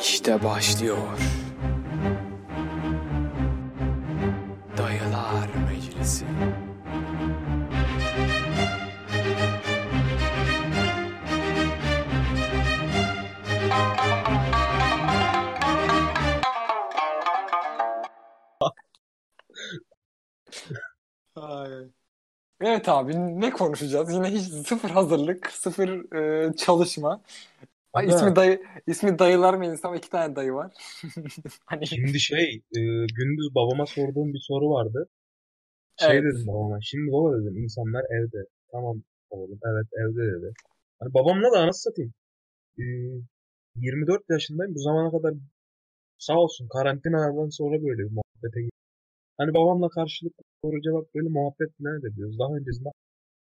İşte başlıyor. Dayılar Meclisi. Evet abi ne konuşacağız? Yine hiç sıfır hazırlık, sıfır e, çalışma. Ay, Aga. ismi dayı ismi dayılar mı insan iki tane dayı var. hani Şimdi şey, e, gündüz babama sorduğum bir soru vardı. Şey Evet. dedim babama, şimdi baba dedim insanlar evde. Tamam oğlum, evet evde dedi. Hani babamla da anasını satayım. E, 24 yaşındayım, bu zamana kadar sağ olsun karantinadan sonra böyle bir muhabbete girdim. Hani babamla karşılıklı soru cevap böyle muhabbet ne ediyoruz. Daha öncesinde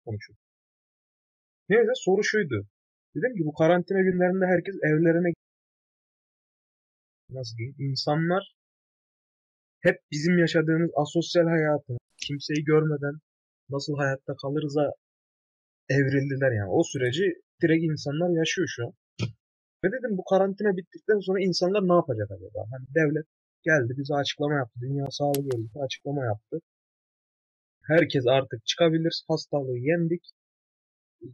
konuşuyorduk. Neyse soru şuydu. Dedim ki bu karantina günlerinde herkes evlerine nasıl diyeyim insanlar hep bizim yaşadığımız asosyal hayatı kimseyi görmeden nasıl hayatta kalırıza evrildiler yani. O süreci direkt insanlar yaşıyor şu an. Ve dedim bu karantina bittikten sonra insanlar ne yapacak acaba? Hani devlet geldi bize açıklama yaptı. Dünya Sağlık Örgütü açıklama yaptı. Herkes artık çıkabilir. Hastalığı yendik.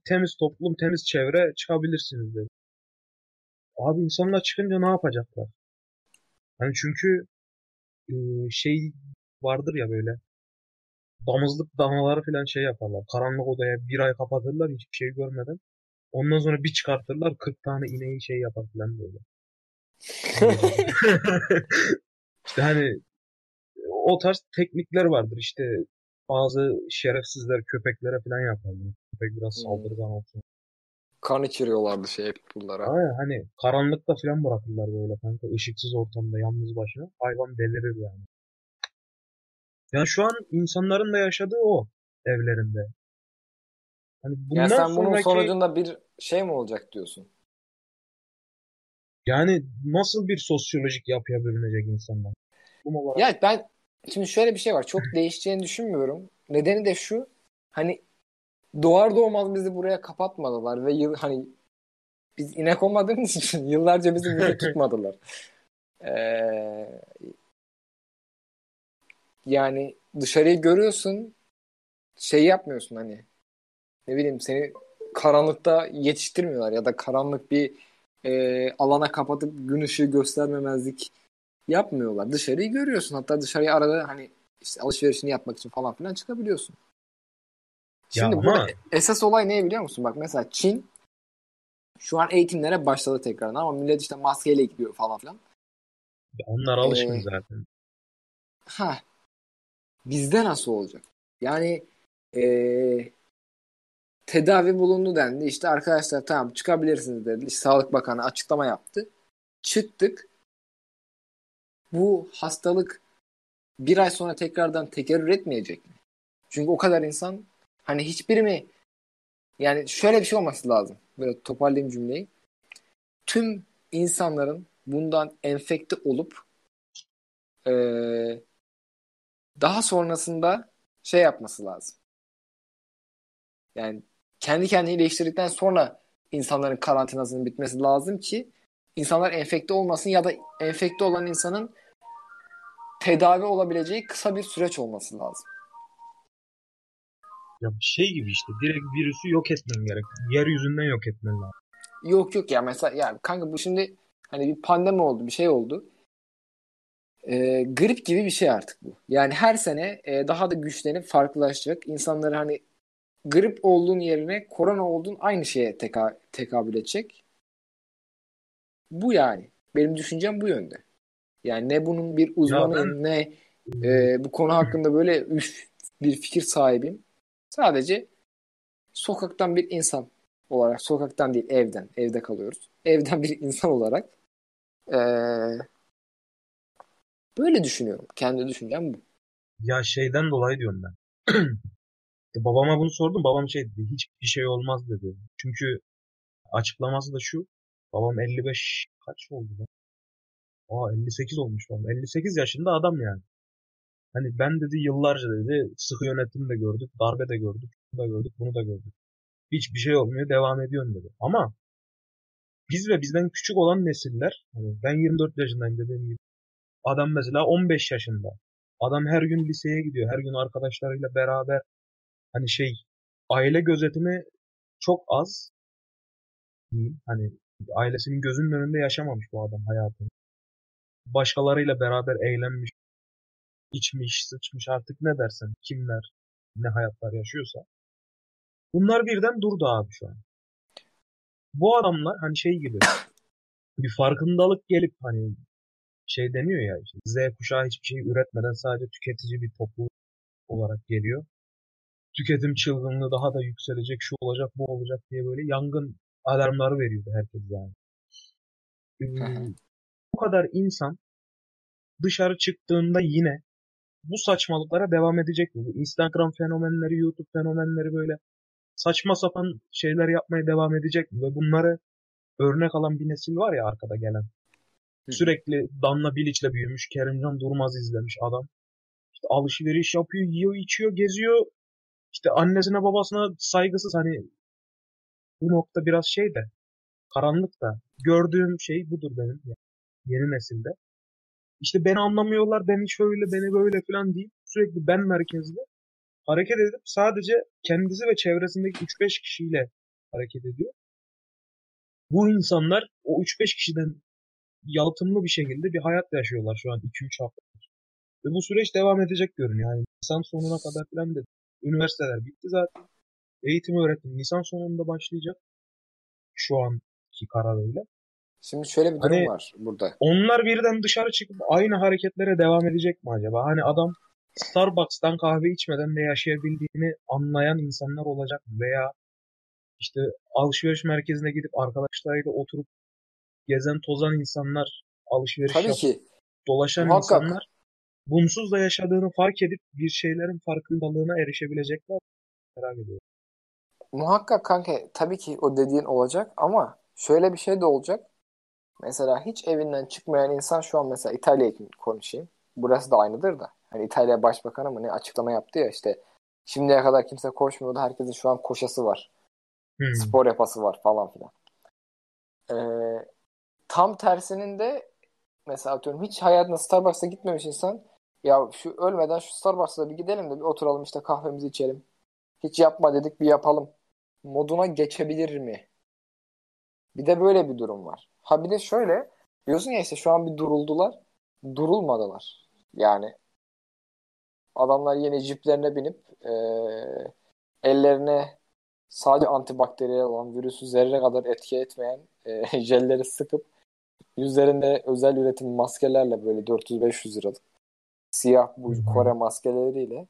Temiz toplum, temiz çevre çıkabilirsiniz dedi. Abi insanlar çıkınca ne yapacaklar? Hani çünkü e, şey vardır ya böyle damızlık danaları falan şey yaparlar. Karanlık odaya bir ay kapatırlar hiçbir şey görmeden. Ondan sonra bir çıkartırlar 40 tane ineği şey yapar falan böyle. işte hani o tarz teknikler vardır işte bazı şerefsizler köpeklere falan yaparlar. Köpek biraz Hmm. saldırgan olsun. kan içiriyorlardı şey bunlara. Ama hani karanlıkta falan bırakırlar böyle kanka ışıksız ortamda yalnız başına. Hayvan delirir yani. Yani şu an insanların da yaşadığı o evlerinde. Hani bundan Yani sen bunun sonraki sonucunda bir şey mi olacak diyorsun? yani nasıl bir sosyolojik yapıya bürünecek insanlar? Toplum olarak Ya ben şimdi şöyle bir şey var. Çok değişeceğini düşünmüyorum. Nedeni de şu. Hani doğar doğmaz bizi buraya kapatmadılar ve yıl hani biz inek olmadığımız için yıllarca bizi burada tutmadılar. Ee, yani dışarıyı görüyorsun şey yapmıyorsun hani ne bileyim seni karanlıkta yetiştirmiyorlar ya da karanlık bir e, alana kapatıp gün ışığı göstermemezlik yapmıyorlar. Dışarıyı görüyorsun. Hatta dışarıya arada hani işte alışverişini yapmak için falan filan çıkabiliyorsun. Ya Şimdi ama- burada esas olay ne biliyor musun? Bak mesela Çin şu an eğitimlere başladı tekrardan ama millet işte maskeyle gidiyor falan filan. onlar alışkın Ee, zaten. Ha. Bizde nasıl olacak? Yani eee, tedavi bulundu dendi. İşte arkadaşlar tamam çıkabilirsiniz dedi. İşte Sağlık Bakanı açıklama yaptı. Çıktık. Bu hastalık bir ay sonra tekrardan tekerrür etmeyecek mi? Çünkü o kadar insan hani hiçbiri mi yani şöyle bir şey olması lazım. Böyle toparlayayım cümleyi. Tüm insanların bundan enfekte olup eee, daha sonrasında şey yapması lazım. Yani kendi kendini iyileştirdikten sonra insanların karantinasının bitmesi lazım ki insanlar enfekte olmasın ya da enfekte olan insanın tedavi olabileceği kısa bir süreç olması lazım. Ya şey gibi işte direkt virüsü yok etmen gerek. Yeryüzünden yok etmen lazım. Yok yok ya mesela yani kanka bu şimdi hani bir pandemi oldu bir şey oldu. Ee, grip gibi bir şey artık bu. Yani her sene e, daha da güçlenip farklılaşacak. İnsanları hani grip olduğun yerine korona olduğun aynı şeye teka tekabül edecek. Bu yani. Benim düşüncem bu yönde. Yani ne bunun bir uzmanı ne e, bu konu hakkında böyle üf bir fikir sahibim. Sadece sokaktan bir insan olarak, sokaktan değil evden, evde kalıyoruz. Evden bir insan olarak e, böyle düşünüyorum. Kendi düşüncem bu. Ya şeyden dolayı diyorum ben. Babama bunu sordum. Babam şey dedi. Hiçbir şey olmaz dedi. Çünkü açıklaması da şu. Babam 55 kaç oldu lan? Aa 58 olmuş babam. 58 yaşında adam yani. Hani ben dedi yıllarca dedi sıkı yönetim de gördük, darbe de gördük, bunu da gördük, bunu da gördük. Hiçbir şey olmuyor, devam ediyorum dedi. Ama biz ve bizden küçük olan nesiller, hani ben 24 yaşındayım dediğim gibi. Adam mesela 15 yaşında. Adam her gün liseye gidiyor. Her gün arkadaşlarıyla beraber hani şey aile gözetimi çok az. Hani ailesinin gözünün önünde yaşamamış bu adam hayatını. Başkalarıyla beraber eğlenmiş, içmiş, sıçmış artık ne dersen, kimler ne hayatlar yaşıyorsa. Bunlar birden durdu abi şu an. Bu adamlar hani şey gibi bir farkındalık gelip hani şey deniyor ya işte Z kuşağı hiçbir şey üretmeden sadece tüketici bir topluluk olarak geliyor. Tüketim çılgınlığı daha da yükselecek, şu olacak, bu olacak diye böyle yangın alarmları veriyordu herkes yani. Ee, bu kadar insan dışarı çıktığında yine bu saçmalıklara devam edecek mi? Instagram fenomenleri, YouTube fenomenleri böyle saçma sapan şeyler yapmaya devam edecek mi? Ve bunları örnek alan bir nesil var ya arkada gelen. Sürekli Danla Bilic'le büyümüş, Kerimcan Durmaz izlemiş adam. İşte alışveriş yapıyor, yiyor, içiyor, geziyor. İşte annesine babasına saygısız hani bu nokta biraz şey de karanlık da gördüğüm şey budur benim yani yeni nesilde. İşte beni anlamıyorlar, beni şöyle, beni böyle falan deyip sürekli ben merkezli hareket edip sadece kendisi ve çevresindeki 3-5 kişiyle hareket ediyor. Bu insanlar o 3-5 kişiden yalıtımlı bir şekilde bir hayat yaşıyorlar şu an 2-3 haftadır. Ve bu süreç devam edecek görünüyor. Yani Nisan sonuna kadar falan dedi. Üniversiteler bitti zaten. Eğitim öğretim Nisan sonunda başlayacak. Şu anki kararıyla. Şimdi şöyle bir durum Hani- var burada. Onlar birden dışarı çıkıp aynı hareketlere devam edecek mi acaba? Hani adam Starbucks'tan kahve içmeden de yaşayabildiğini anlayan insanlar olacak mı? Veya işte alışveriş merkezine gidip arkadaşlarıyla oturup gezen tozan insanlar, alışveriş Tabii yapıp ki dolaşan muhakkak. insanlar bunsuz da yaşadığını fark edip bir şeylerin farkındalığına erişebilecekler. Merak ediyorum. Muhakkak kanka tabii ki o dediğin olacak ama şöyle bir şey de olacak. Mesela hiç evinden çıkmayan insan şu an mesela İtalya için konuşayım. Burası da aynıdır da. Hani İtalya Başbakanı mı ne açıklama yaptı ya işte şimdiye kadar kimse koşmuyordu. Herkesin şu an koşası var. Hmm. Spor yapası var falan filan. Ee, tam tersinin de mesela atıyorum hiç hayatında Starbucks'a gitmemiş insan ya şu ölmeden şu Starbucks'a bir gidelim de bir oturalım işte kahvemizi içelim. Hiç yapma dedik bir yapalım. Moduna geçebilir mi? Bir de böyle bir durum var. Ha bir de şöyle diyorsun ya işte şu an bir duruldular. Durulmadılar. Yani adamlar yine jiplerine binip eee, ellerine sadece antibakteriyel olan virüsü zerre kadar etki etmeyen eee, jelleri sıkıp yüzlerinde özel üretim maskelerle böyle 400-500 liralık siyah bu. Kore maskeleriyle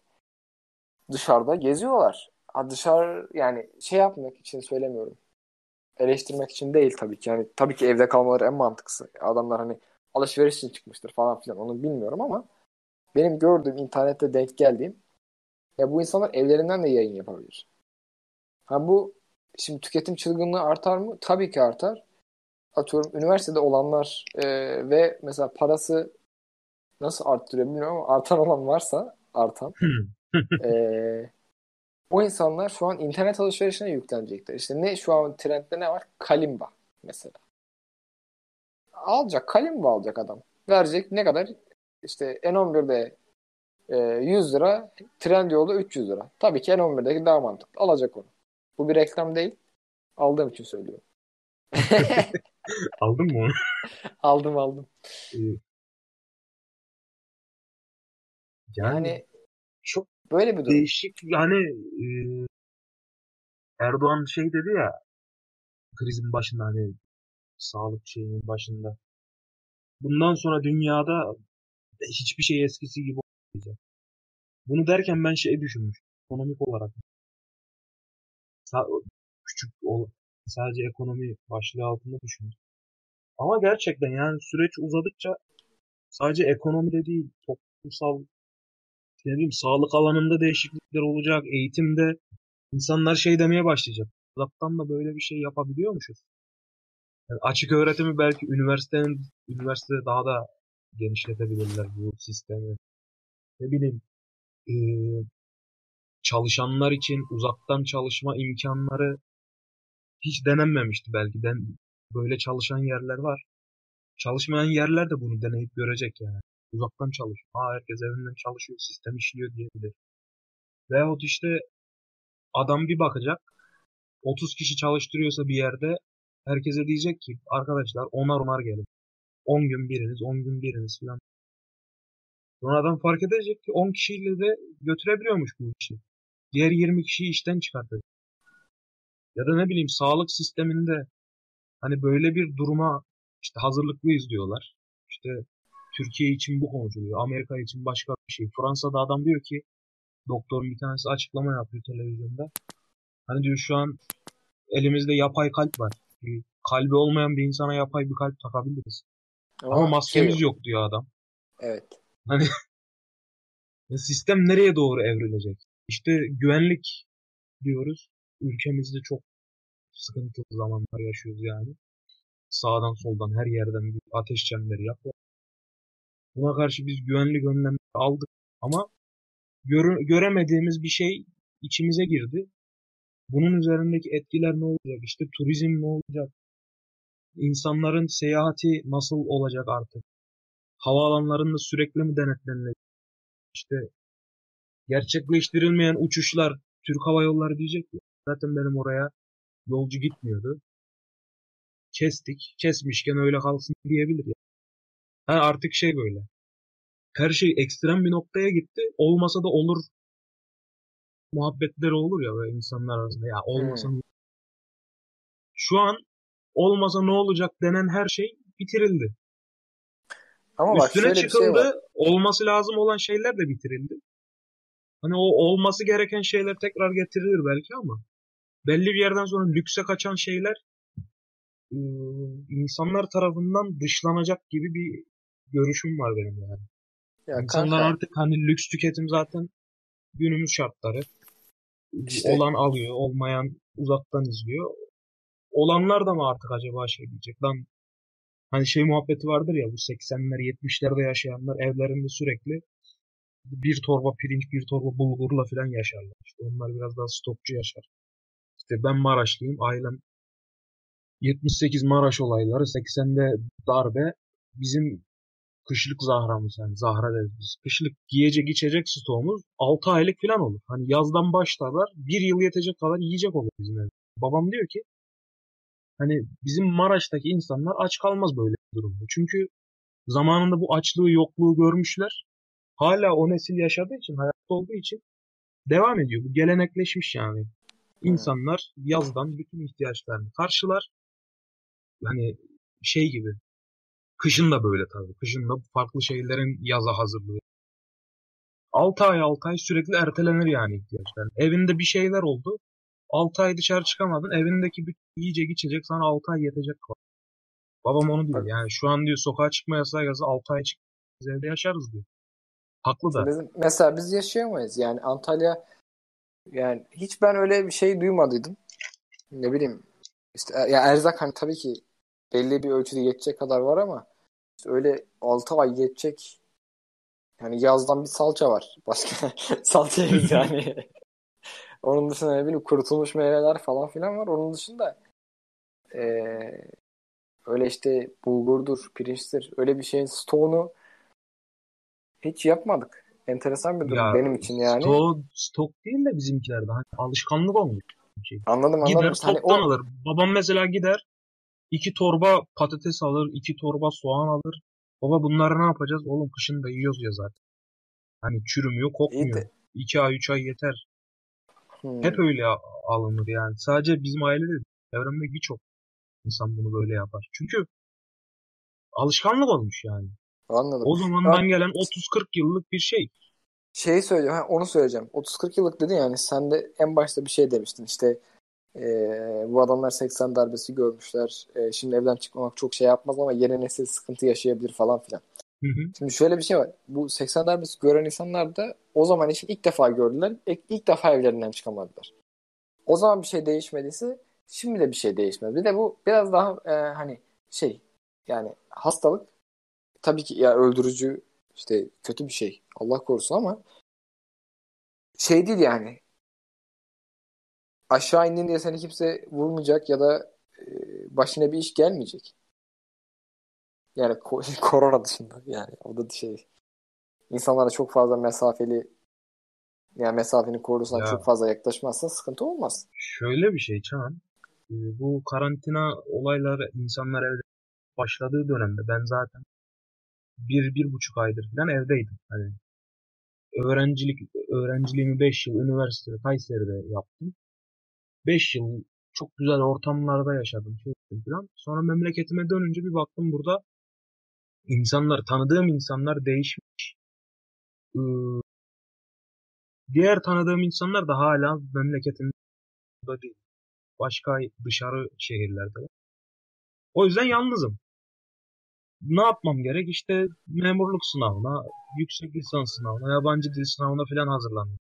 dışarıda geziyorlar. Ha dışarı yani şey yapmak için söylemiyorum. Eleştirmek için değil tabii ki. Yani tabii ki evde kalmaları en mantıklısı. Adamlar hani alışveriş için çıkmıştır falan filan onu bilmiyorum ama benim gördüğüm internette denk geldiğim ya bu insanlar evlerinden de yayın yapabilir. Ha bu şimdi tüketim çılgınlığı artar mı? Tabii ki artar. Atıyorum üniversitede olanlar e, ve mesela parası nasıl arttırıyor bilmiyorum ama artan olan varsa artan Hmm. o insanlar şu an internet alışverişine yüklenecekler. İşte ne şu an trendde ne var? Kalimba mesela. Alacak, Kalimba alacak adam. Verecek ne kadar? İşte N11'de e, 100 lira, Trendyol'da 300 lira. Tabii ki N11'deki daha mantıklı. Alacak onu. Bu bir reklam değil. Aldığım için söylüyorum. Aldın mı onu? Aldım aldım. Yani Yani çok böyle bir durum. değişik yani e, Erdoğan şey dedi ya krizin başında hani sağlık şeyinin başında bundan sonra dünyada hiçbir şey eskisi gibi olmayacak. Bunu derken ben şey düşünmüştüm. Ekonomik olarak. Küçük sadece ekonomi başlığı altında düşünmüştüm. Ama gerçekten yani süreç uzadıkça sadece ekonomide değil toplumsal ne bileyim sağlık alanında değişiklikler olacak, eğitimde insanlar şey demeye başlayacak. Uzaktan da böyle bir şey yapabiliyormuşuz. Yani açık öğretimi belki üniversitenin üniversitede daha da genişletebilirler bu sistemi. Ne bileyim eee, çalışanlar için uzaktan çalışma imkanları hiç denenmemişti belki. Den, Böyle çalışan yerler var. Çalışmayan yerler de bunu deneyip görecek yani. Uzaktan çalışıyor. Ha herkes evinden çalışıyor, sistem işliyor diyebilir. Veyahut işte adam bir bakacak. 30 kişi çalıştırıyorsa bir yerde herkese diyecek ki arkadaşlar onar onar gelin. 10 gün biriniz, 10 gün biriniz falan. Sonra adam fark edecek ki 10 kişiyle de götürebiliyormuş bu işi. Diğer 20 kişiyi işten çıkartacak. Ya da ne bileyim sağlık sisteminde hani böyle bir duruma işte hazırlıklıyız diyorlar. İşte Türkiye için bu konuşuluyor. Amerika için başka bir şey. Fransa'da adam diyor ki doktorun bir tanesi açıklama yapıyor televizyonda. Hani diyor şu an elimizde yapay kalp var. Kalbi olmayan bir insana yapay bir kalp takabiliriz. Ama, Ama maskemiz şey yok. yok diyor adam. Evet. Hani sistem nereye doğru evrilecek? İşte güvenlik diyoruz. Ülkemizde çok sıkıntılı zamanlar yaşıyoruz yani. Sağdan soldan her yerden bir ateş çemleri yapıyor. Buna karşı biz güvenlik önlemleri aldık ama göre, göremediğimiz bir şey içimize girdi. Bunun üzerindeki etkiler ne olacak? İşte turizm ne olacak? İnsanların seyahati nasıl olacak artık? Havaalanlarında sürekli mi denetlenilecek? İşte gerçekleştirilmeyen uçuşlar Türk Hava Yolları diyecek ki zaten benim oraya yolcu gitmiyordu. Kestik. Kesmişken öyle kalsın diyebilir ya. Yani artık şey böyle. Her şey ekstrem bir noktaya gitti. Olmasa da olur muhabbetler olur ya böyle insanlar arasında. Ya olmasa hmm. Şu an olmasa ne olacak denen her şey bitirildi. Ama Üstüne bak, çıkıldı. Şey var. olması lazım olan şeyler de bitirildi. Hani o olması gereken şeyler tekrar getirilir belki ama belli bir yerden sonra lükse kaçan şeyler insanlar tarafından dışlanacak gibi bir görüşüm var benim yani. Ya İnsanlar kanka, artık hani lüks tüketim zaten günümüz şartları. İşte, olan alıyor, olmayan uzaktan izliyor. Olanlar da mı artık acaba şey diyecek lan hani şey muhabbeti vardır ya bu 80'ler 70'lerde yaşayanlar evlerinde sürekli bir torba pirinç, bir torba bulgurla falan yaşarlar. İşte onlar biraz daha stokçu yaşar. İşte ben Maraşlıyım, ailem 78 Maraş olayları, 80'de darbe, bizim kışlık zahramız yani zahra deriz biz. Kışlık giyecek içecek stoğumuz 6 aylık falan olur. Hani yazdan başlarlar bir yıl yetecek kadar yiyecek olur bizim evde. Babam diyor ki hani bizim Maraş'taki insanlar aç kalmaz böyle bir durumda. Çünkü zamanında bu açlığı yokluğu görmüşler. Hala o nesil yaşadığı için hayatta olduğu için devam ediyor. Bu gelenekleşmiş yani. İnsanlar yazdan bütün ihtiyaçlarını karşılar. Yani şey gibi Kışın da böyle tabii. Kışın da farklı şeylerin yaza hazırlığı. 6 ay 6 ay sürekli ertelenir yani ihtiyaçlar. Evinde bir şeyler oldu. 6 ay dışarı çıkamadın. Evindeki bir yiyecek içecek sana 6 ay yetecek. Babam onu diyor. Yani şu an diyor sokağa çıkma yasağı yazı 6 ay çık. Biz evde yaşarız diyor. Haklı da. Bizim, mesela biz yaşayamayız. Yani Antalya yani hiç ben öyle bir şey duymadıydım. Ne bileyim işte ya erzak hani tabii ki belli bir ölçüde yetecek kadar var ama öyle 6 ay geçecek yani yazdan bir salça var. Başka salça yani. Onun dışında ne bileyim kurutulmuş meyveler falan filan var. Onun dışında ee, öyle işte bulgurdur, pirinçtir öyle bir şeyin stoğunu hiç yapmadık. Enteresan bir durum ya, benim için yani. Stok, stok değil de bizimkilerde. Hani alışkanlık olmuş. Şey. Anladım anladım. Gider hani o... alır. Babam mesela gider iki torba patates alır, iki torba soğan alır. Baba bunları ne yapacağız? Oğlum kışın da yiyoruz ya zaten. Hani çürümüyor, kokmuyor. İki ay, üç ay yeter. Hmm. Hep öyle alınır yani. Sadece bizim ailede. Çevremde birçok insan bunu böyle yapar. Çünkü alışkanlık olmuş yani. Anladım. O zamandan gelen 30-40 yıllık bir şey. Şeyi söyleyeceğim. Ha, onu söyleyeceğim. 30-40 yıllık dedin yani. Sen de en başta bir şey demiştin. İşte e, bu adamlar 80 darbesi görmüşler. E, şimdi evden çıkmamak çok şey yapmaz ama yeni nesil sıkıntı yaşayabilir falan filan. Hı hı. Şimdi şöyle bir şey var. Bu 80 darbesi gören insanlar da o zaman için ilk defa gördüler. İlk, ilk defa evlerinden çıkamadılar. O zaman bir şey değişmediyse şimdi de bir şey değişmedi. Bir de bu biraz daha e, hani şey yani hastalık tabii ki ya öldürücü işte kötü bir şey. Allah korusun ama şey değil yani aşağı indin diye seni kimse vurmayacak ya da e, başına bir iş gelmeyecek. Yani ko- korona dışında yani o da şey. İnsanlara çok fazla mesafeli yani mesafeni korursan Ya. çok fazla yaklaşmazsan sıkıntı olmaz. Şöyle bir şey Çağan. e, Bu karantina olayları insanlar evde başladığı dönemde ben zaten bir, bir buçuk aydır falan evdeydim. Hani öğrencilik, öğrenciliğimi 5 yıl üniversitede Kayseri'de yaptım. 5 yıl çok güzel ortamlarda yaşadım. Şey. Sonra memleketime dönünce bir baktım burada insanlar, tanıdığım insanlar değişmiş. Ee, diğer tanıdığım insanlar da hala memleketimde değil. Başka dışarı şehirlerde. O yüzden yalnızım. Ne yapmam gerek? İşte memurluk sınavına, yüksek lisans sınavına, yabancı dil sınavına falan hazırlanıyorum.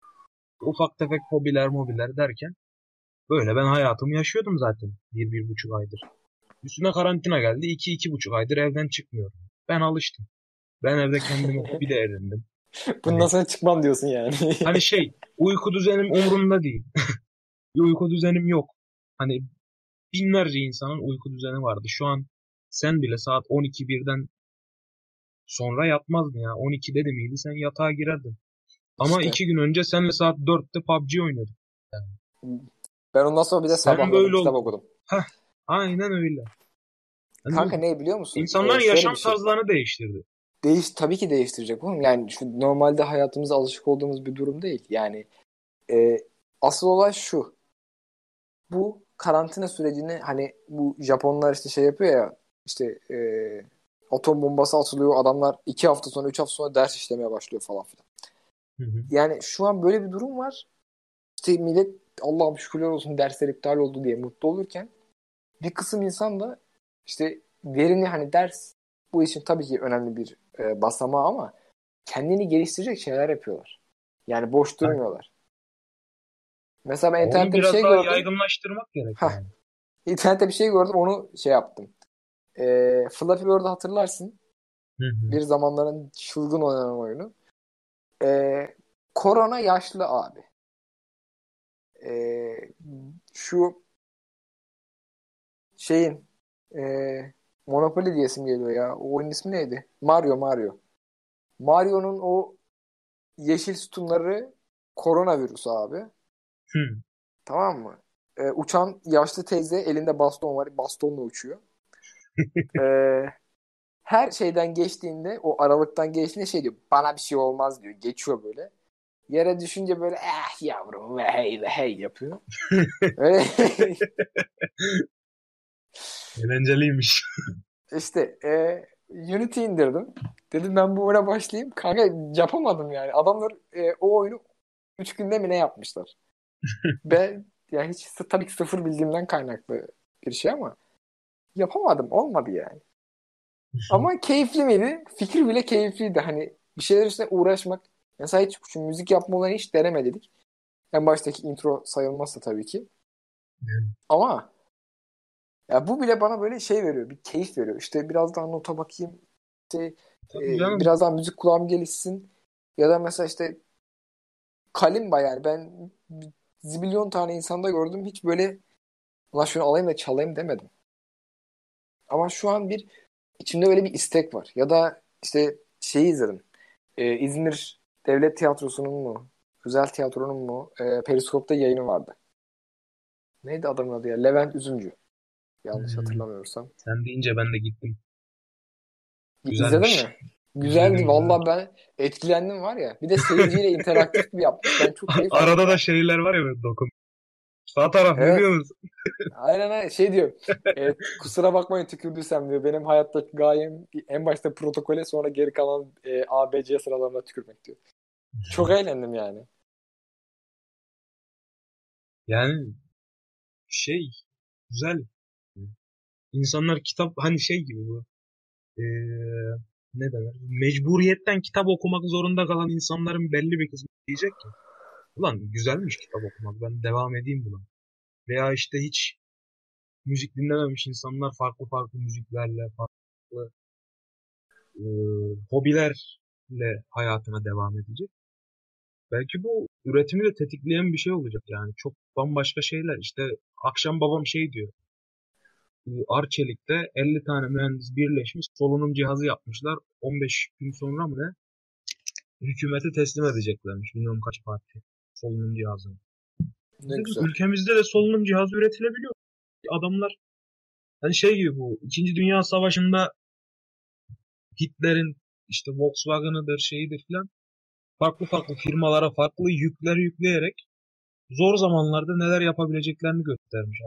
Ufak tefek hobiler mobiler derken böyle ben hayatımı yaşıyordum zaten bir, bir buçuk aydır. Üstüne karantina geldi. iki, iki buçuk aydır evden çıkmıyorum. Ben alıştım. Ben evde kendime hobi de edindim. Bundan sonra çıkmam diyorsun yani. Hani şey uyku düzenim umurumda değil. bir uyku düzenim yok. Hani binlerce insanın uyku düzeni vardı. Şu an sen bile saat 12 birden sonra yatmazdın ya. 12 dedi miydi sen yatağa girerdin. Ama İşte. iki gün önce senle saat 4'te PUBG oynuyorduk. Ben ondan sonra bir de sabah böyle kitap oldun. okudum. Aynen öyle. Hani Kanka ne biliyor musun? insanların Ee, yaşam şey. tarzlarını değiştirdi. Değiş, tabii ki değiştirecek oğlum. Yani şu normalde hayatımıza alışık olduğumuz bir durum değil. Yani e, asıl olay şu. Bu karantina sürecini hani bu Japonlar işte şey yapıyor ya işte e, atom bombası atılıyor adamlar iki hafta sonra üç hafta sonra ders işlemeye başlıyor falan filan. Hı hı. Yani şu an böyle bir durum var. İşte millet Allah'ım şükürler olsun dersler iptal oldu diye mutlu olurken bir kısım insan da işte verimli hani ders bu için tabii ki önemli bir e, basamağı ama kendini geliştirecek şeyler yapıyorlar. Yani boş durmuyorlar. Mesela ben internette bir şey gördüm. yaygınlaştırmak gerek. Yani. İnternette bir şey gördüm onu şey yaptım. E, Flappy Bird'ü hatırlarsın. Hı hı. Bir zamanların çılgın oynanan oyunu. Ee, Korona yaşlı abi. Ee, şu şeyin ee, Monopoly diyesim geliyor ya. O oyunun ismi neydi? Mario Mario. Mario'nun o yeşil sütunları koronavirüs abi. Hı. Tamam mı? Ee, uçan yaşlı teyze elinde baston var. Bastonla uçuyor. Ee, her şeyden geçtiğinde o aralıktan geçtiğinde şey diyor. Bana bir şey olmaz diyor. Geçiyor böyle. Yere düşünce böyle eh yavrum ve hey ve hey yapıyor. Öyle Eğlenceliymiş. işte e, Unity indirdim. Dedim ben bu oyuna başlayayım. Kanka yapamadım yani. Adamlar e, o oyunu 3 günde mi ne yapmışlar. ben yani hiç tabii ki sıfır bildiğimden kaynaklı bir şey ama yapamadım. Olmadı yani. Ama keyifli miydi? Fikir bile keyifliydi. Hani bir şeyler üstüne uğraşmak. Mesela hiç şu müzik yapma olayını hiç denemedik. En baştaki intro sayılmazsa tabii ki. Ama ya bu bile bana böyle şey veriyor. Bir keyif veriyor. İşte biraz daha nota bakayım. İşte e, biraz daha müzik kulağım gelişsin. Ya da mesela işte kalimba yani ben zibilyon tane insanda gördüm. Hiç böyle ulan şunu alayım da çalayım demedim. Ama şu an bir içimde öyle bir istek var. Ya da işte şeyi izledim. Ee, İzmir Devlet Tiyatrosu'nun mu? Özel tiyatronun mu? E, Periskop'ta yayını vardı. Neydi adamın adı ya? Levent Üzümcü. Yanlış Hmm. hatırlamıyorsam. Sen deyince ben de gittim. İzledin Güzelmiş. mi? Güzeldi. Vallahi ben etkilendim var ya. Bir de seyirciyle interaktif bir yapmış. Ben çok keyif. Arada da şeyler var ya böyle dokun. Sağ taraf ne Evet. diyorsunuz? Aynen aynen. Şey diyor. e, kusura bakmayın tükürdüysem diyor. Benim hayattaki gayem en başta protokole sonra geri kalan e, A, B, C sıralarına tükürmek diyor. Çok eğlendim yani. Yani şey güzel. İnsanlar kitap hani şey gibi bu. Ee, ne denir? Mecburiyetten kitap okumak zorunda kalan insanların belli bir kısmı diyecek ki ulan güzelmiş kitap okumak ben devam edeyim buna. Veya işte hiç müzik dinlememiş insanlar farklı farklı müziklerle farklı e, hobilerle hayatına devam edecek. Belki bu üretimi de tetikleyen bir şey olacak yani. Çok bambaşka şeyler. İşte akşam babam şey diyor. Arçelik'te 50 tane mühendis birleşmiş solunum cihazı yapmışlar. 15 gün sonra mı ne? Hükümete teslim edeceklermiş. Bilmiyorum kaç parti solunum cihazını. Ne güzel. Ülkemizde de solunum cihazı üretilebiliyor. Adamlar hani şey gibi bu İkinci Dünya Savaşı'nda Hitler'in işte Volkswagen'ıdır şeyidir filan farklı farklı firmalara farklı yükler yükleyerek zor zamanlarda neler yapabileceklerini göstermiş.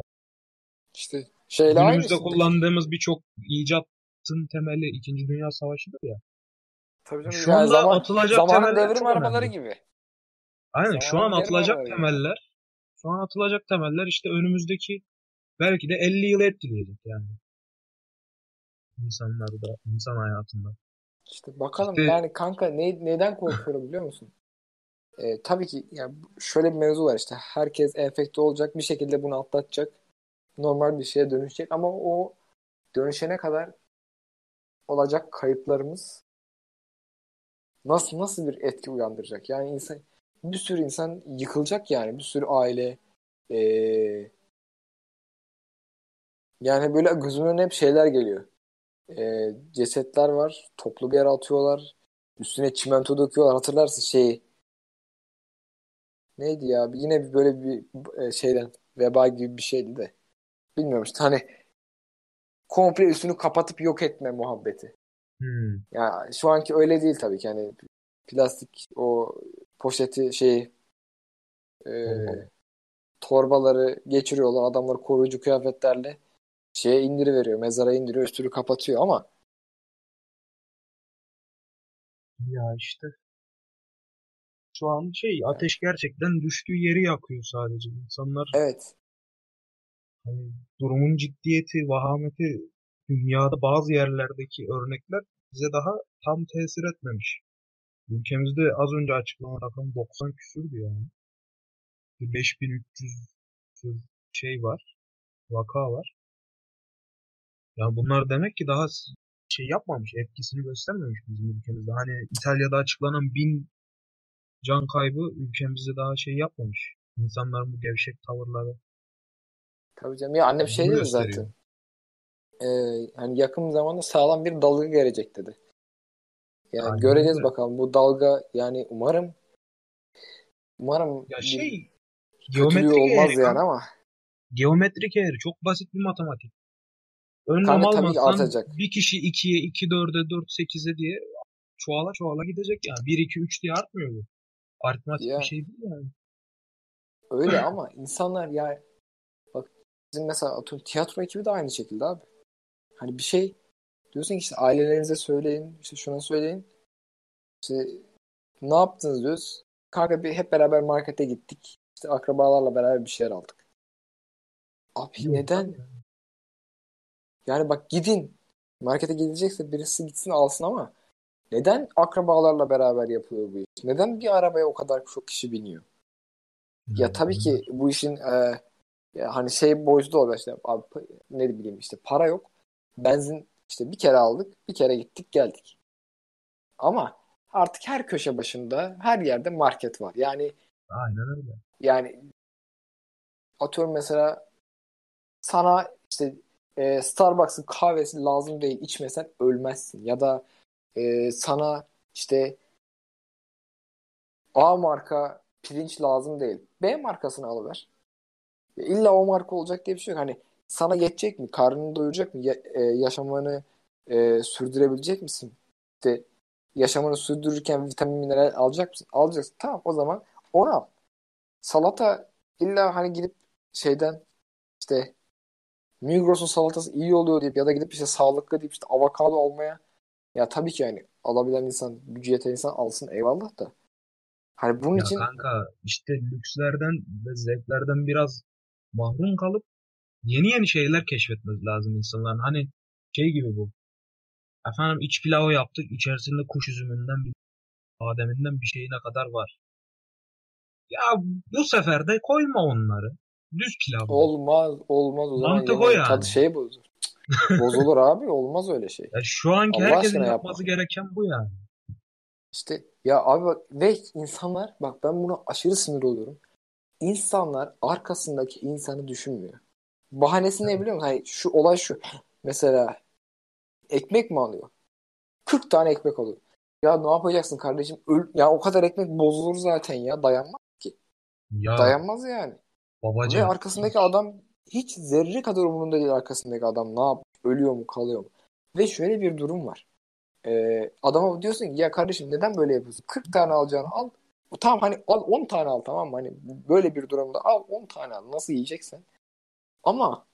İşte şeyle. Günümüzde kullandığımız birçok icatın temeli İkinci Dünya Savaşı'dır ya. Tabii canım. Şu Yani anda zaman, atılacak zamanın devrim arabaları önemli. gibi. Aynen şu an Zamanın atılacak temeller şu an atılacak temeller işte önümüzdeki belki de 50 yıl etkileyecek yani. İnsanlarda, insan hayatında. İşte bakalım İşte- yani kanka ne, neden korkuyorum biliyor musun? Ee, tabii ki yani şöyle bir mevzu var işte herkes enfekte olacak bir şekilde bunu atlatacak normal bir şeye dönüşecek ama o dönüşene kadar olacak kayıplarımız nasıl nasıl bir etki uyandıracak? Yani insan bir sürü insan yıkılacak yani bir sürü aile ee, yani böyle gözümün önüne hep şeyler geliyor. Ee, cesetler var. Toplu bir yere atıyorlar. Üstüne çimento döküyorlar. Hatırlarsın şeyi. Neydi ya? Yine bir böyle bir e, şeyden veba gibi bir şeydi de. Bilmiyorum işte hani komple üstünü kapatıp yok etme muhabbeti. Hmm. Ya şu anki öyle değil tabii ki. Hani plastik o poşeti şeyi e, torbaları geçiriyorlar. Adamlar koruyucu kıyafetlerle şeye indiriveriyor. Mezara indiriyor. Üstünü kapatıyor ama Ya işte şu an şey ateş gerçekten düştüğü yeri yakıyor sadece. İnsanlar evet. hani durumun ciddiyeti, vahameti dünyada bazı yerlerdeki örnekler bize daha tam tesir etmemiş. Ülkemizde az önce açıklanan rakam 90 küsürdü yani. 5300 küsür şey var, vaka var. Yani bunlar demek ki daha şey yapmamış, etkisini göstermemiş bizim ülkemizde. Hani İtalya'da açıklanan bin can kaybı ülkemizde daha şey yapmamış. İnsanların bu gevşek tavırları. Tabii canım. Ya annem şey dedi zaten. Ee, hani yakın zamanda sağlam bir dalga gelecek dedi. Yani Aynen göreceğiz öyle. bakalım. Bu dalga yani umarım umarım Ya şey geometrik olmaz eğri, yani ama geometrik eğri çok basit bir matematik. Önlem almazsan bir kişi 2'ye, 2 4'e, 4 8'e diye çoğala çoğala gidecek yani. 1 2 3 diye artmıyor bu. Aritmatik Ya. bir şey değil yani. öyle ama insanlar ya bak bizim mesela atıyorum tiyatro ekibi de aynı şekilde abi. Hani bir şey diyorsun ki işte ailelerinize söyleyin, işte şuna söyleyin. İşte ne yaptınız diyoruz. Kanka bir hep beraber markete gittik. İşte akrabalarla beraber bir şeyler aldık. Abi Yok neden? abi. Yani bak gidin. Markete gidecekse birisi gitsin alsın ama neden akrabalarla beraber yapılıyor bu iş? Neden bir arabaya o kadar çok kişi biniyor? Ya tabii ki bu işin e, ya hani şey boyutu da oluyor işte abi, ne bileyim işte para yok. Benzin işte bir kere aldık, bir kere gittik geldik. Ama artık her köşe başında, her yerde market var. Yani Aynen öyle. yani atıyorum mesela sana işte e, Starbucks'ın kahvesi lazım değil içmesen ölmezsin. Ya da e, sana işte A marka pirinç lazım değil. B markasını alıver. Ya İlla o marka olacak diye bir şey yok. Hani sana yetecek mi? Karnını doyuracak mı? Ya- e, yaşamını e, sürdürebilecek misin? İşte yaşamını sürdürürken vitamin mineral alacak mısın? Alacaksın. Tamam o zaman onu al. Salata illa hani gidip şeyden işte Migros'un salatası iyi oluyor deyip ya da gidip işte sağlıklı deyip işte avokado almaya ya tabii ki yani alabilen insan, gücü yeten insan alsın eyvallah da. Hani bunun Ya için kanka işte lükslerden ve zevklerden biraz mahrum kalıp yeni yeni şeyler keşfetmesi lazım insanların. Hani şey gibi bu. Efendim iç pilavı yaptık. içerisinde kuş üzümünden bir bademinden bir şeyine kadar var. Ya bu sefer de koyma onları. Düz pilav. olmaz olmaz o zaman Mantık o yani. tadı şey bozulur. Bozulur abi olmaz öyle şey. Ya şu anki Allah herkesin yapması yapma. gereken bu yani. İşte ya abi bak ve insanlar bak ben buna aşırı sinir oluyorum. İnsanlar arkasındaki insanı düşünmüyor. Bahanesi ne biliyor musun? Hani şu olay şu. Mesela ekmek mi alıyor? 40 tane ekmek alıyor. Ya ne yapacaksın kardeşim? Öl ya o kadar ekmek bozulur zaten ya. Dayanmaz. Ya Dayanmaz yani. Ve babacığım arkasındaki adam hiç zerre kadar umurunda değil arkasındaki adam ne yapıyor? Ölüyor mu kalıyor mu? Ve şöyle bir durum var. Ee, adama diyorsun ki ya kardeşim neden böyle yapıyorsun? 40 tane alacağını al. Tamam hani al 10 tane al tamam mı? Hani böyle bir durumda al 10 tane al. Nasıl yiyeceksen. Ama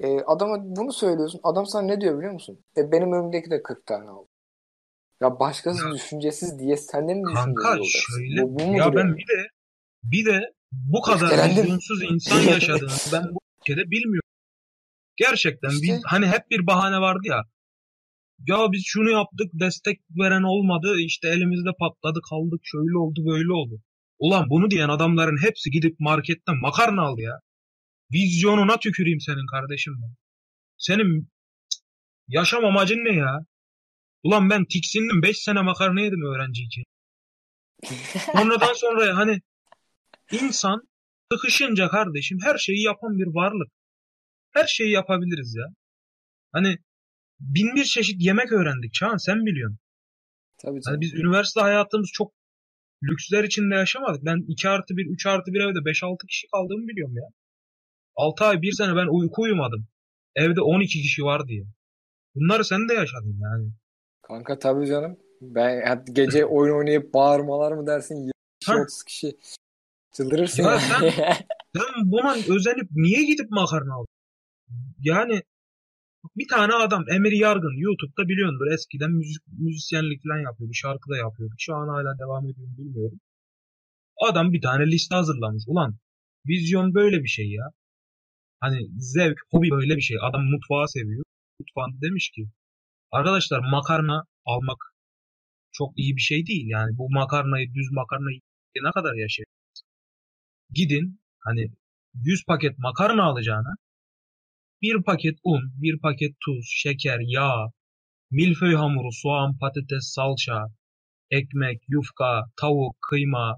e, adama bunu söylüyorsun. Adam sana ne diyor biliyor musun? E, benim önümdeki de 40 tane aldı. Ya başkası Ya- düşüncesiz diye senden mi kanka düşünceli olacaksın? şöyle Bu, bu ya ben yani? bir de bir de bu kadar Öfkelendim. vizyonsuz insan yaşadığını ben bu ülkede bilmiyorum. Gerçekten İşte. biz hani hep bir bahane vardı ya. Ya biz şunu yaptık destek veren olmadı işte elimizde patladı kaldık şöyle oldu böyle oldu. Ulan bunu diyen adamların hepsi gidip marketten makarna aldı ya. Vizyonuna tüküreyim senin kardeşim ben. Senin yaşam amacın ne ya? Ulan ben tiksindim 5 sene makarna yedim öğrenciyken. Sonradan sonra hani insan sıkışınca kardeşim her şeyi yapan bir varlık. Her şeyi yapabiliriz ya. Hani bin bir çeşit yemek öğrendik Çağan sen biliyorsun. Tabii Hani canım. biz üniversite hayatımız çok lüksler içinde yaşamadık. Ben 2 artı 1, 3 artı 1 evde 5-6 kişi kaldığımı biliyorum ya. 6 ay 1 sene ben uyku uyumadım. Evde 12 kişi var diye. Bunları sen de yaşadın yani. Kanka tabii canım. Ben gece oyun oynayıp bağırmalar mı dersin? 20 kişi, Ha. 30 kişi. Çıldırırsın Ya yani. Sen buna özenip niye gidip makarna aldın? Yani bir tane adam Emir Yargın YouTube'da biliyordur eskiden müzik, müzisyenlik falan yapıyordu. Şarkı da yapıyordu. Şu an hala devam ediyor bilmiyorum. Adam bir tane liste hazırlamış. Ulan vizyon böyle bir şey ya. Hani zevk, hobi böyle bir şey. Adam mutfağı seviyor. Mutfağında demiş ki arkadaşlar makarna almak çok iyi bir şey değil. Yani bu makarnayı düz makarnayı ne kadar yaşayın? Gidin hani 100 paket makarna alacağına bir paket un, bir paket tuz, şeker, yağ, milföy hamuru, soğan, patates, salça, ekmek, yufka, tavuk, kıyma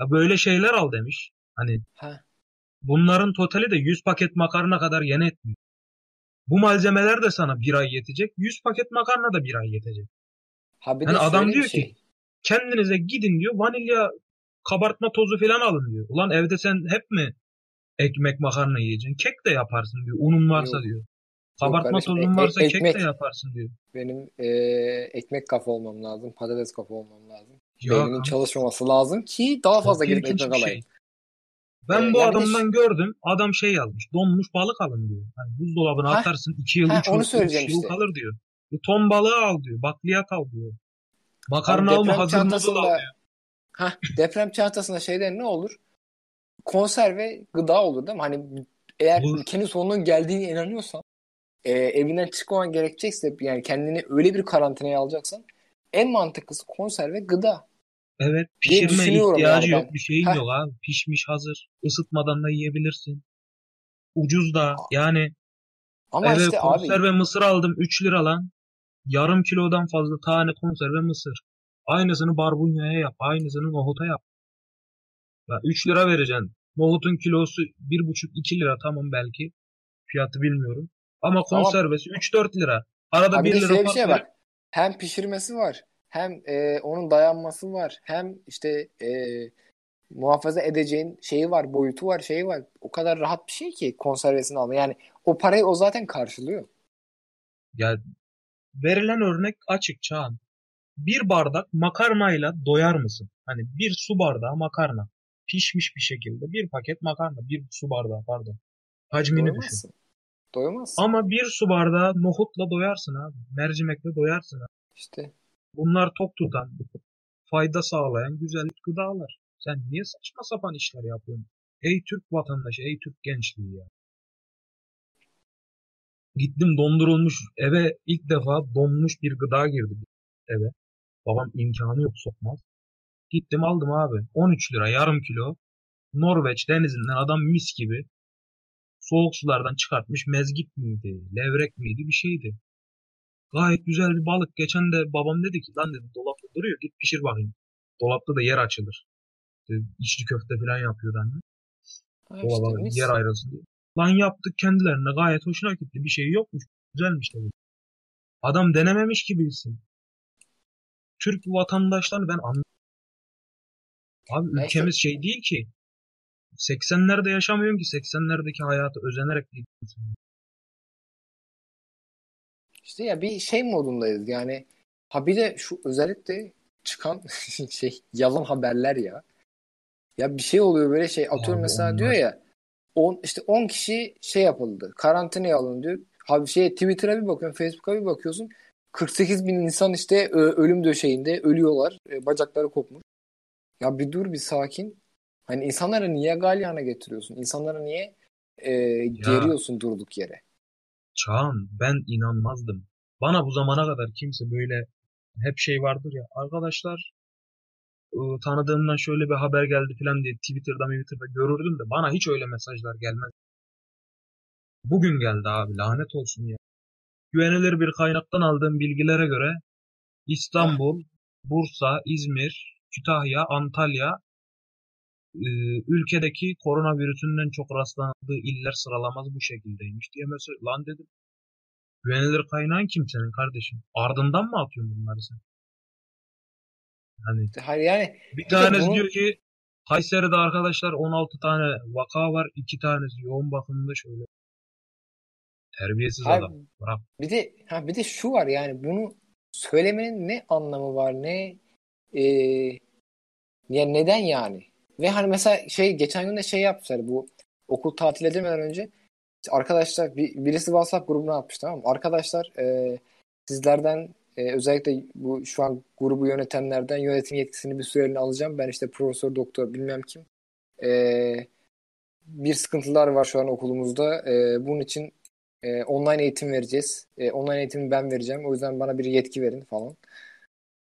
ya böyle şeyler al demiş. Hani Ha. bunların totali de 100 paket makarna kadar yen etmiyor. Bu malzemeler de sana bir ay yetecek. 100 paket makarna da bir ay yetecek. Ha bir de Yani adam diyor şey. ki kendinize gidin diyor vanilya kabartma tozu falan alın diyor. Ulan evde sen hep mi ekmek makarna yiyeceksin? Kek de yaparsın diyor. Unun varsa Yok. diyor. Kabartma kardeşim, tozun e- varsa e- kek ekmek. de yaparsın diyor. Benim e, ekmek kafa olmam lazım. Patates kafa olmam lazım. Ya Beynimin çalışmaması lazım ki daha fazla ilginç ekmek alayım. şey. Ben Ee, bu adamdan gördüm. Adam şey yazmış. Donmuş balık alın diyor. Hani buzdolabına Ha, atarsın 2 yıl ha, 3 onu yıl, 3 yıl kalır diyor. E, ton balığı al diyor. Bakliyat al diyor. Makarna alma hazır noodle al diyor. Ha deprem çantasında şeyler ne olur? Konserve gıda olur değil mi? Hani eğer Olur. ülkenin sonunun geldiğine inanıyorsan e, evinden çıkmaman gerekecekse yani kendini öyle bir karantinaya alacaksan en mantıklısı konserve gıda Evet pişirme ihtiyacı yani yok bir şeyin Heh. yok abi. Pişmiş hazır. Isıtmadan da yiyebilirsin. Ucuz da yani Ama eve işte abi konserve mısır aldım 3 lira lan. Yarım kilodan fazla tane konserve mısır. Aynısını barbunyaya yap. Aynısını nohuta yap. Ya 3 lira vereceksin. Nohutun kilosu 1,5-2 lira tamam belki. Fiyatı bilmiyorum. Ama konservesi 3-4 lira. Arada ha bir 1 de lira bir şey bak. Hem pişirmesi var. Hem e, onun dayanması var. Hem işte e, muhafaza edeceğin şeyi var, boyutu var, şeyi var. O kadar rahat bir şey ki konservesini alma. Yani o parayı o zaten karşılıyor. Ya verilen örnek açık Çağan. Bir bardak makarnayla doyar mısın? Hani bir su bardağı makarna. Pişmiş bir şekilde bir paket makarna. Bir su bardağı pardon. Hacmini düşün. Doymazsın. Doymazsın. Ama bir su bardağı nohutla doyarsın abi. Mercimekle doyarsın abi. İşte Bunlar tok tutan, fayda sağlayan güzel gıdalar. Sen niye saçma sapan işler yapıyorsun? Ey Türk vatandaşı, ey Türk gençliği ya. Gittim dondurulmuş eve ilk defa donmuş bir gıda girdi eve. Babam imkanı yok sokmaz. Gittim aldım abi. 13 lira yarım kilo. Norveç denizinden adam mis gibi soğuk sulardan çıkartmış mezgit miydi, levrek miydi bir şeydi. Gayet güzel bir balık. Geçen de babam dedi ki lan dedi dolapta duruyor git pişir bakayım. Dolapta da yer açılır. İşte içli köfte falan yapıyordu anne. işte Dolaba mis. yer ayrılsın diye. Lan yaptık kendilerine gayet hoşuna gitti. Bir şey yokmuş. Güzelmiş tabii. Adam denememiş gibisin. Türk vatandaşlarını ben anlamıyorum. Abi Ya ülkemiz şey değil ki. 80'lerde yaşamıyorsun ki 80'lerdeki hayatı özenerek yaşıyorsun. İşte ya bir şey modundayız yani. Ha bir de şu özellikle çıkan şey yalan haberler ya. Ya bir şey oluyor böyle şey atıyorum Abi mesela onlar- diyor ya 10 işte 10 kişi şey yapıldı. Karantinaya alın diyor. Abi şey Twitter'a bir bakıyorsun, Facebook'a bir bakıyorsun. 48 bin insan işte ö- ölüm döşeğinde ölüyorlar. E, bacakları kopmuş. Ya bir dur bir sakin. Hani insanları niye galyana getiriyorsun? İnsanları niye e, geriyorsun durduk yere? Çağan ben inanmazdım. Bana bu zamana kadar kimse böyle hep şey vardır ya arkadaşlar ıı, tanıdığımdan şöyle bir haber geldi falan diye Twitter'da Twitter'da görürdüm de bana hiç öyle mesajlar gelmez. Bugün geldi abi lanet olsun ya. Güvenilir bir kaynaktan aldığım bilgilere göre İstanbul, Bursa, İzmir, Kütahya, Antalya ıı, ülkedeki koronavirüsünün en çok rastlandığı iller sıralaması bu şekildeymiş diye mesaj. Lan dedim. Güvenilir kaynağın kim senin kardeşim? Ardından mı atıyorsun bunları sen? Hani Hayır yani bir tanesi bunu- diyor ki Kayseri'de arkadaşlar 16 tane vaka var. 2 tanesi yoğun bakımda şöyle. Terbiyesiz Abi, adam. Bırak. Bir de ha bir de şu var yani bunu söylemenin ne anlamı var ne e, yani neden yani? Ve hani mesela şey geçen gün de şey yapmışlar bu okul tatil edilmeden önce arkadaşlar bir, birisi WhatsApp grubuna atmış tamam mı? Arkadaşlar e, sizlerden e, özellikle bu şu an grubu yönetenlerden yönetim yetkisini bir süreliğine alacağım. Ben işte profesör doktor bilmem kim. E, bir sıkıntılar var şu an okulumuzda. E, bunun için e, online eğitim vereceğiz. E, online eğitimi ben vereceğim. O yüzden bana bir yetki verin falan.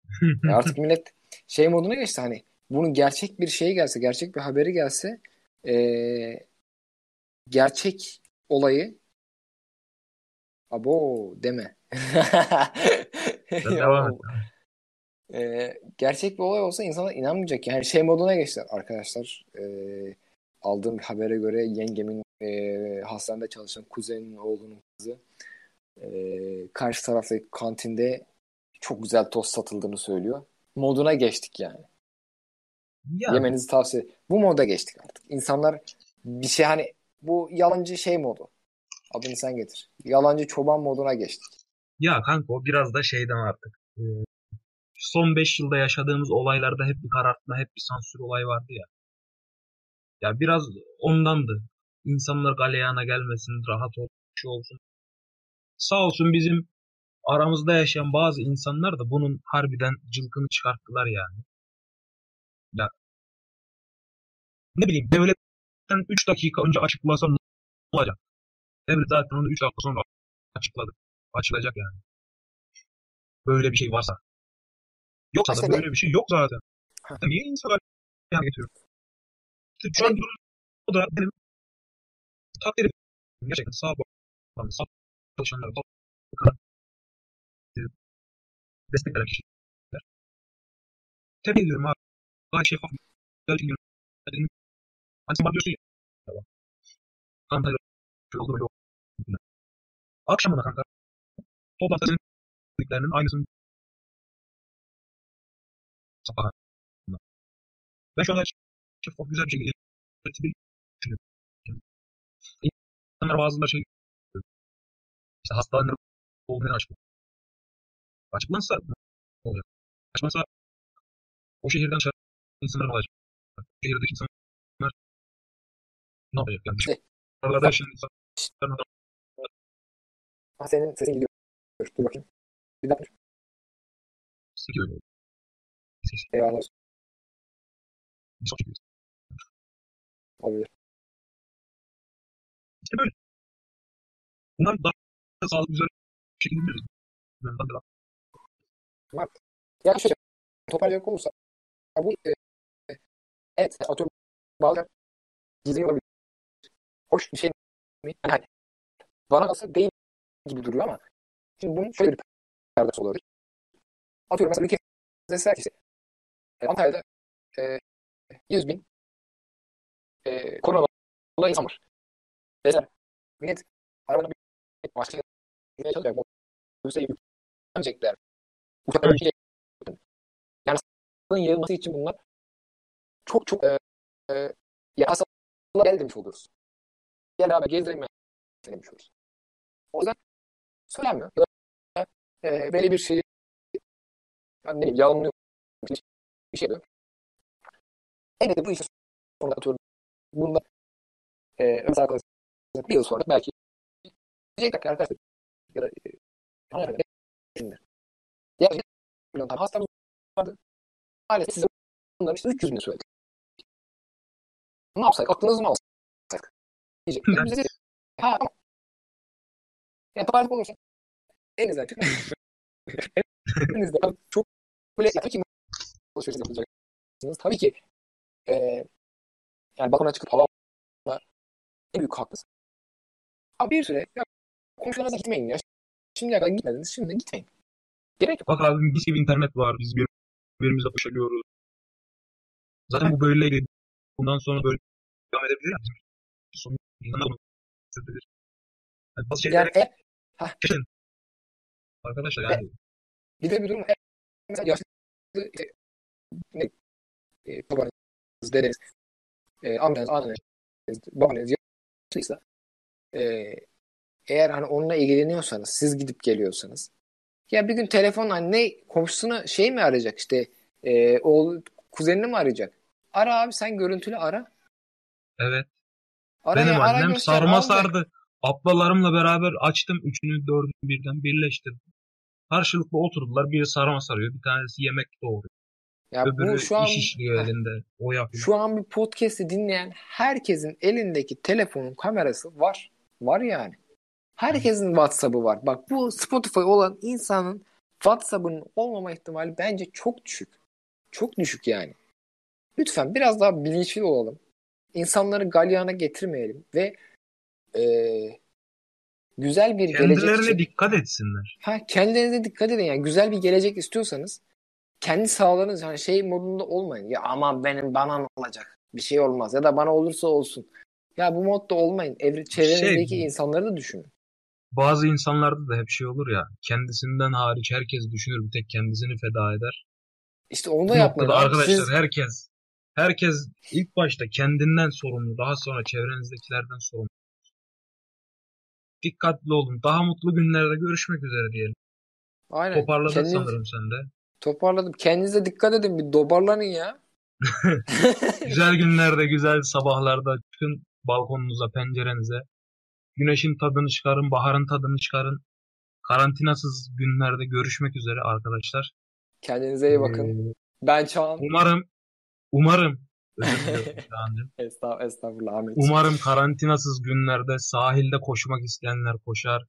Ya artık millet şey moduna geçti hani bunun gerçek bir şey gelse, gerçek bir haberi gelse e, gerçek olayı abo deme. Sen devam et. E, gerçek bir olay olsa insanlar inanmayacak. Yani şey moduna geçtiler arkadaşlar. E, aldığım bir habere göre yengemin e, hastanede çalışan kuzenin oğlunun kızı e, karşı taraftaki kantinde çok güzel tost satıldığını söylüyor. Moduna geçtik yani. Ya, Yemenizi tavsiye Bu moda geçtik artık. İnsanlar bir şey hani bu yalancı şey modu. Adını sen getir. Yalancı çoban moduna geçtik. ya kanka o biraz da şeyden artık. Ee, son 5 yılda yaşadığımız olaylarda hep bir karartma, hep bir sansür olay vardı ya. Ya biraz ondandı. İnsanlar galeyana gelmesin, rahat olsun, şey olsun. Sağ olsun bizim aramızda yaşayan bazı insanlar da bunun harbiden cılkını çıkarttılar yani. Ya ne bileyim devletten 3 dakika önce açıklasa ne olacak? Devlet zaten onu 3 dakika sonra açıkladı. Açılacak yani. Böyle bir şey varsa. Yoksa da böyle bir şey yok zaten. Niye insanlar yani getiriyor? İşte şu an durum o da benim takdir. Gerçekten sağ olun. Sağ çalışanlara sağ destek veren kişiler. Tebrik ediyorum abi. Gayet şeffaf. Güzel bir yönetim. Hani sen bana diyorsun ya. Antalya şöyle oldu böyle oldu. Akşamına kanka. Toplantı senin dediklerinin aynısını sabaha. Ben şu anda şeffaf güzel bir şekilde. İnsanlar bazıları şey işte hastaneler olduğunu açıklıyor. Açıklansa olacak? Açıklansa o şehirden dışarı insanlar olacak? O şehirdeki insanlar ne yapacak? Yani dışarılarda yaşayan insanlar Ha, senin sesin gidiyor. Dur bakayım. Bir dakika. Sekiyor öyle. Ses. Eyvallah. Bir son. Olabilir. İşte böyle. Bunlar daha sağlıklı güzel şekilde. Bunlardan da Yani şöyle toparlayacak olursa bu e, evet atıyorum bazen gizli olabilir. Hoş bir şey mi? Yani bana kalsa değil gibi duruyor ama şimdi bunun şöyle bir perdesi olabilir. Atıyorum mesela ülke işte, e, Antalya'da e, 100 bin e, korona olan insan var. Deseler millet arabadan bir başka yere çalışacak. Otobüse yüklenecekler. Evet. evet. Yani salgının yayılması için bunlar çok çok e, e, ya aslında gel demiş oluruz. Gel abi gezdirelim demiş oluruz. O yüzden söylenmiyor. Ya da, e, böyle bir şey yani ne bileyim yalanlıyor bir şey diyor. Elbette bu işin sonunda atıyorum. Bunda e, özel arkadaşlar bir yıl sonra belki diyecekler ki arkadaşlar ya da. Ya milyon tane hastamız vardı. Maalesef size bunları işte 300 bin söyledik. Ne yapsak? Aklınızı mı alsak? Diyecek. Evet. Biz de ha tamam. Yani toparlık olursa elinizden çıkın. elinizden çok böyle tabii ki alışveriş yapacaksınız. Tabii ki e, yani balkona çıkıp hava en büyük haklısın. Ama bir süre ya, komşularınıza gitmeyin ya. Şimdiye kadar gitmediniz. Şimdi gitmeyin. Gerek yok. Bak abi mis gibi internet var. Biz birbirimizle koşabiliyoruz. Zaten bu böyleydi. Bundan sonra böyle devam edebilir. Bizim son insanlar bunu sürdürür. Yani bazı şeyler Yani geçin. Arkadaşlar yani bir de bir durum mesela yaşlı işte, ne, e, babanız, dedeniz, e, amcanız, anneniz, babanız yaşlıysa e, eğer hani onunla ilgileniyorsanız, siz gidip geliyorsanız ya bir gün telefonla hani ne komşusuna şey mi arayacak işte e, oğlu kuzenini mi arayacak? Ara abi sen görüntülü ara. evet. Ara Benim ya, ara annem göster, sarma al de. sardı. Ablalarımla beraber açtım. Üçünü dördünü birden birleştirdim. Karşılıklı oturdular. Biri sarma sarıyor. Bir tanesi yemek doğuruyor. Ya Öbürü bu şu an iş işliyor elinde. O yapıyor. Şu an bir podcast'i dinleyen herkesin elindeki telefonun kamerası var. Var yani. Herkesin WhatsApp'ı var. Bak bu Spotify olan insanın WhatsApp'ının olmama ihtimali bence çok düşük. Çok düşük yani. Lütfen biraz daha bilinçli olalım. İnsanları galyana getirmeyelim ve eee, güzel bir gelecek Kendilerine dikkat etsinler. Ha, kendinize dikkat edin yani güzel bir gelecek istiyorsanız kendi sağlığınız hani şey modunda olmayın. Ya aman benim bana ne olacak? Bir şey olmaz ya da bana olursa olsun. Ya bu modda olmayın. Evre, çevrenizdeki Şey- insanları da düşünün. Bazı insanlarda da hep şey olur ya. Kendisinden hariç herkes düşünür. Bir tek kendisini feda eder. İşte onu da abi. arkadaşlar Siz, herkes herkes ilk başta kendinden sorumlu. Daha sonra çevrenizdekilerden sorumlu. Dikkatli olun. Daha mutlu günlerde görüşmek üzere diyelim. aynen. Toparladın Kendiniz- sanırım sen de. Toparladım. Kendinize dikkat edin. Bir dobarlanın ya. Güzel günlerde, güzel sabahlarda çıkın balkonunuza, pencerenize. Güneşin tadını çıkarın, baharın tadını çıkarın. Karantinasız günlerde görüşmek üzere arkadaşlar. Kendinize iyi bakın. Ee, Ben Çağan. umarım, umarım. Estağ, estağfurullah Ahmet. Umarım karantinasız günlerde sahilde koşmak isteyenler koşar.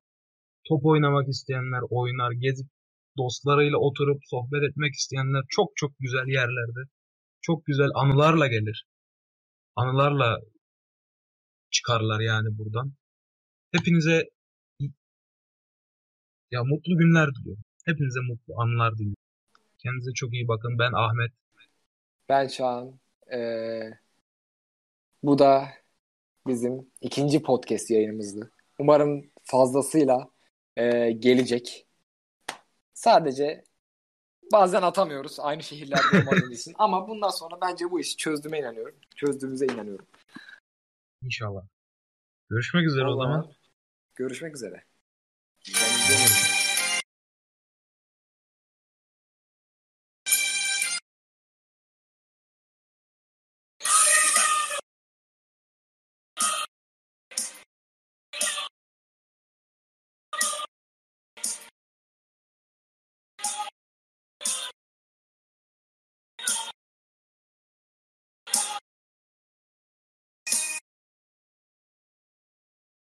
Top oynamak isteyenler oynar. Gezip dostlarıyla oturup sohbet etmek isteyenler çok çok güzel yerlerde. Çok güzel anılarla gelir. Anılarla çıkarlar yani buradan. Hepinize ya mutlu günler diliyorum. Hepinize mutlu anılar diliyorum. Kendinize çok iyi bakın. Ben Ahmet. Ben Çağan. Ee, bu da bizim ikinci podcast yayınımızdı. Umarım fazlasıyla e, gelecek. Sadece bazen atamıyoruz aynı şehirlerde olmadığımız için. Ama bundan sonra bence bu işi çözdüğüme inanıyorum. Çözdüğümüze inanıyorum. İnşallah. Görüşmek üzere o zaman. Görüşmek üzere. Bakın.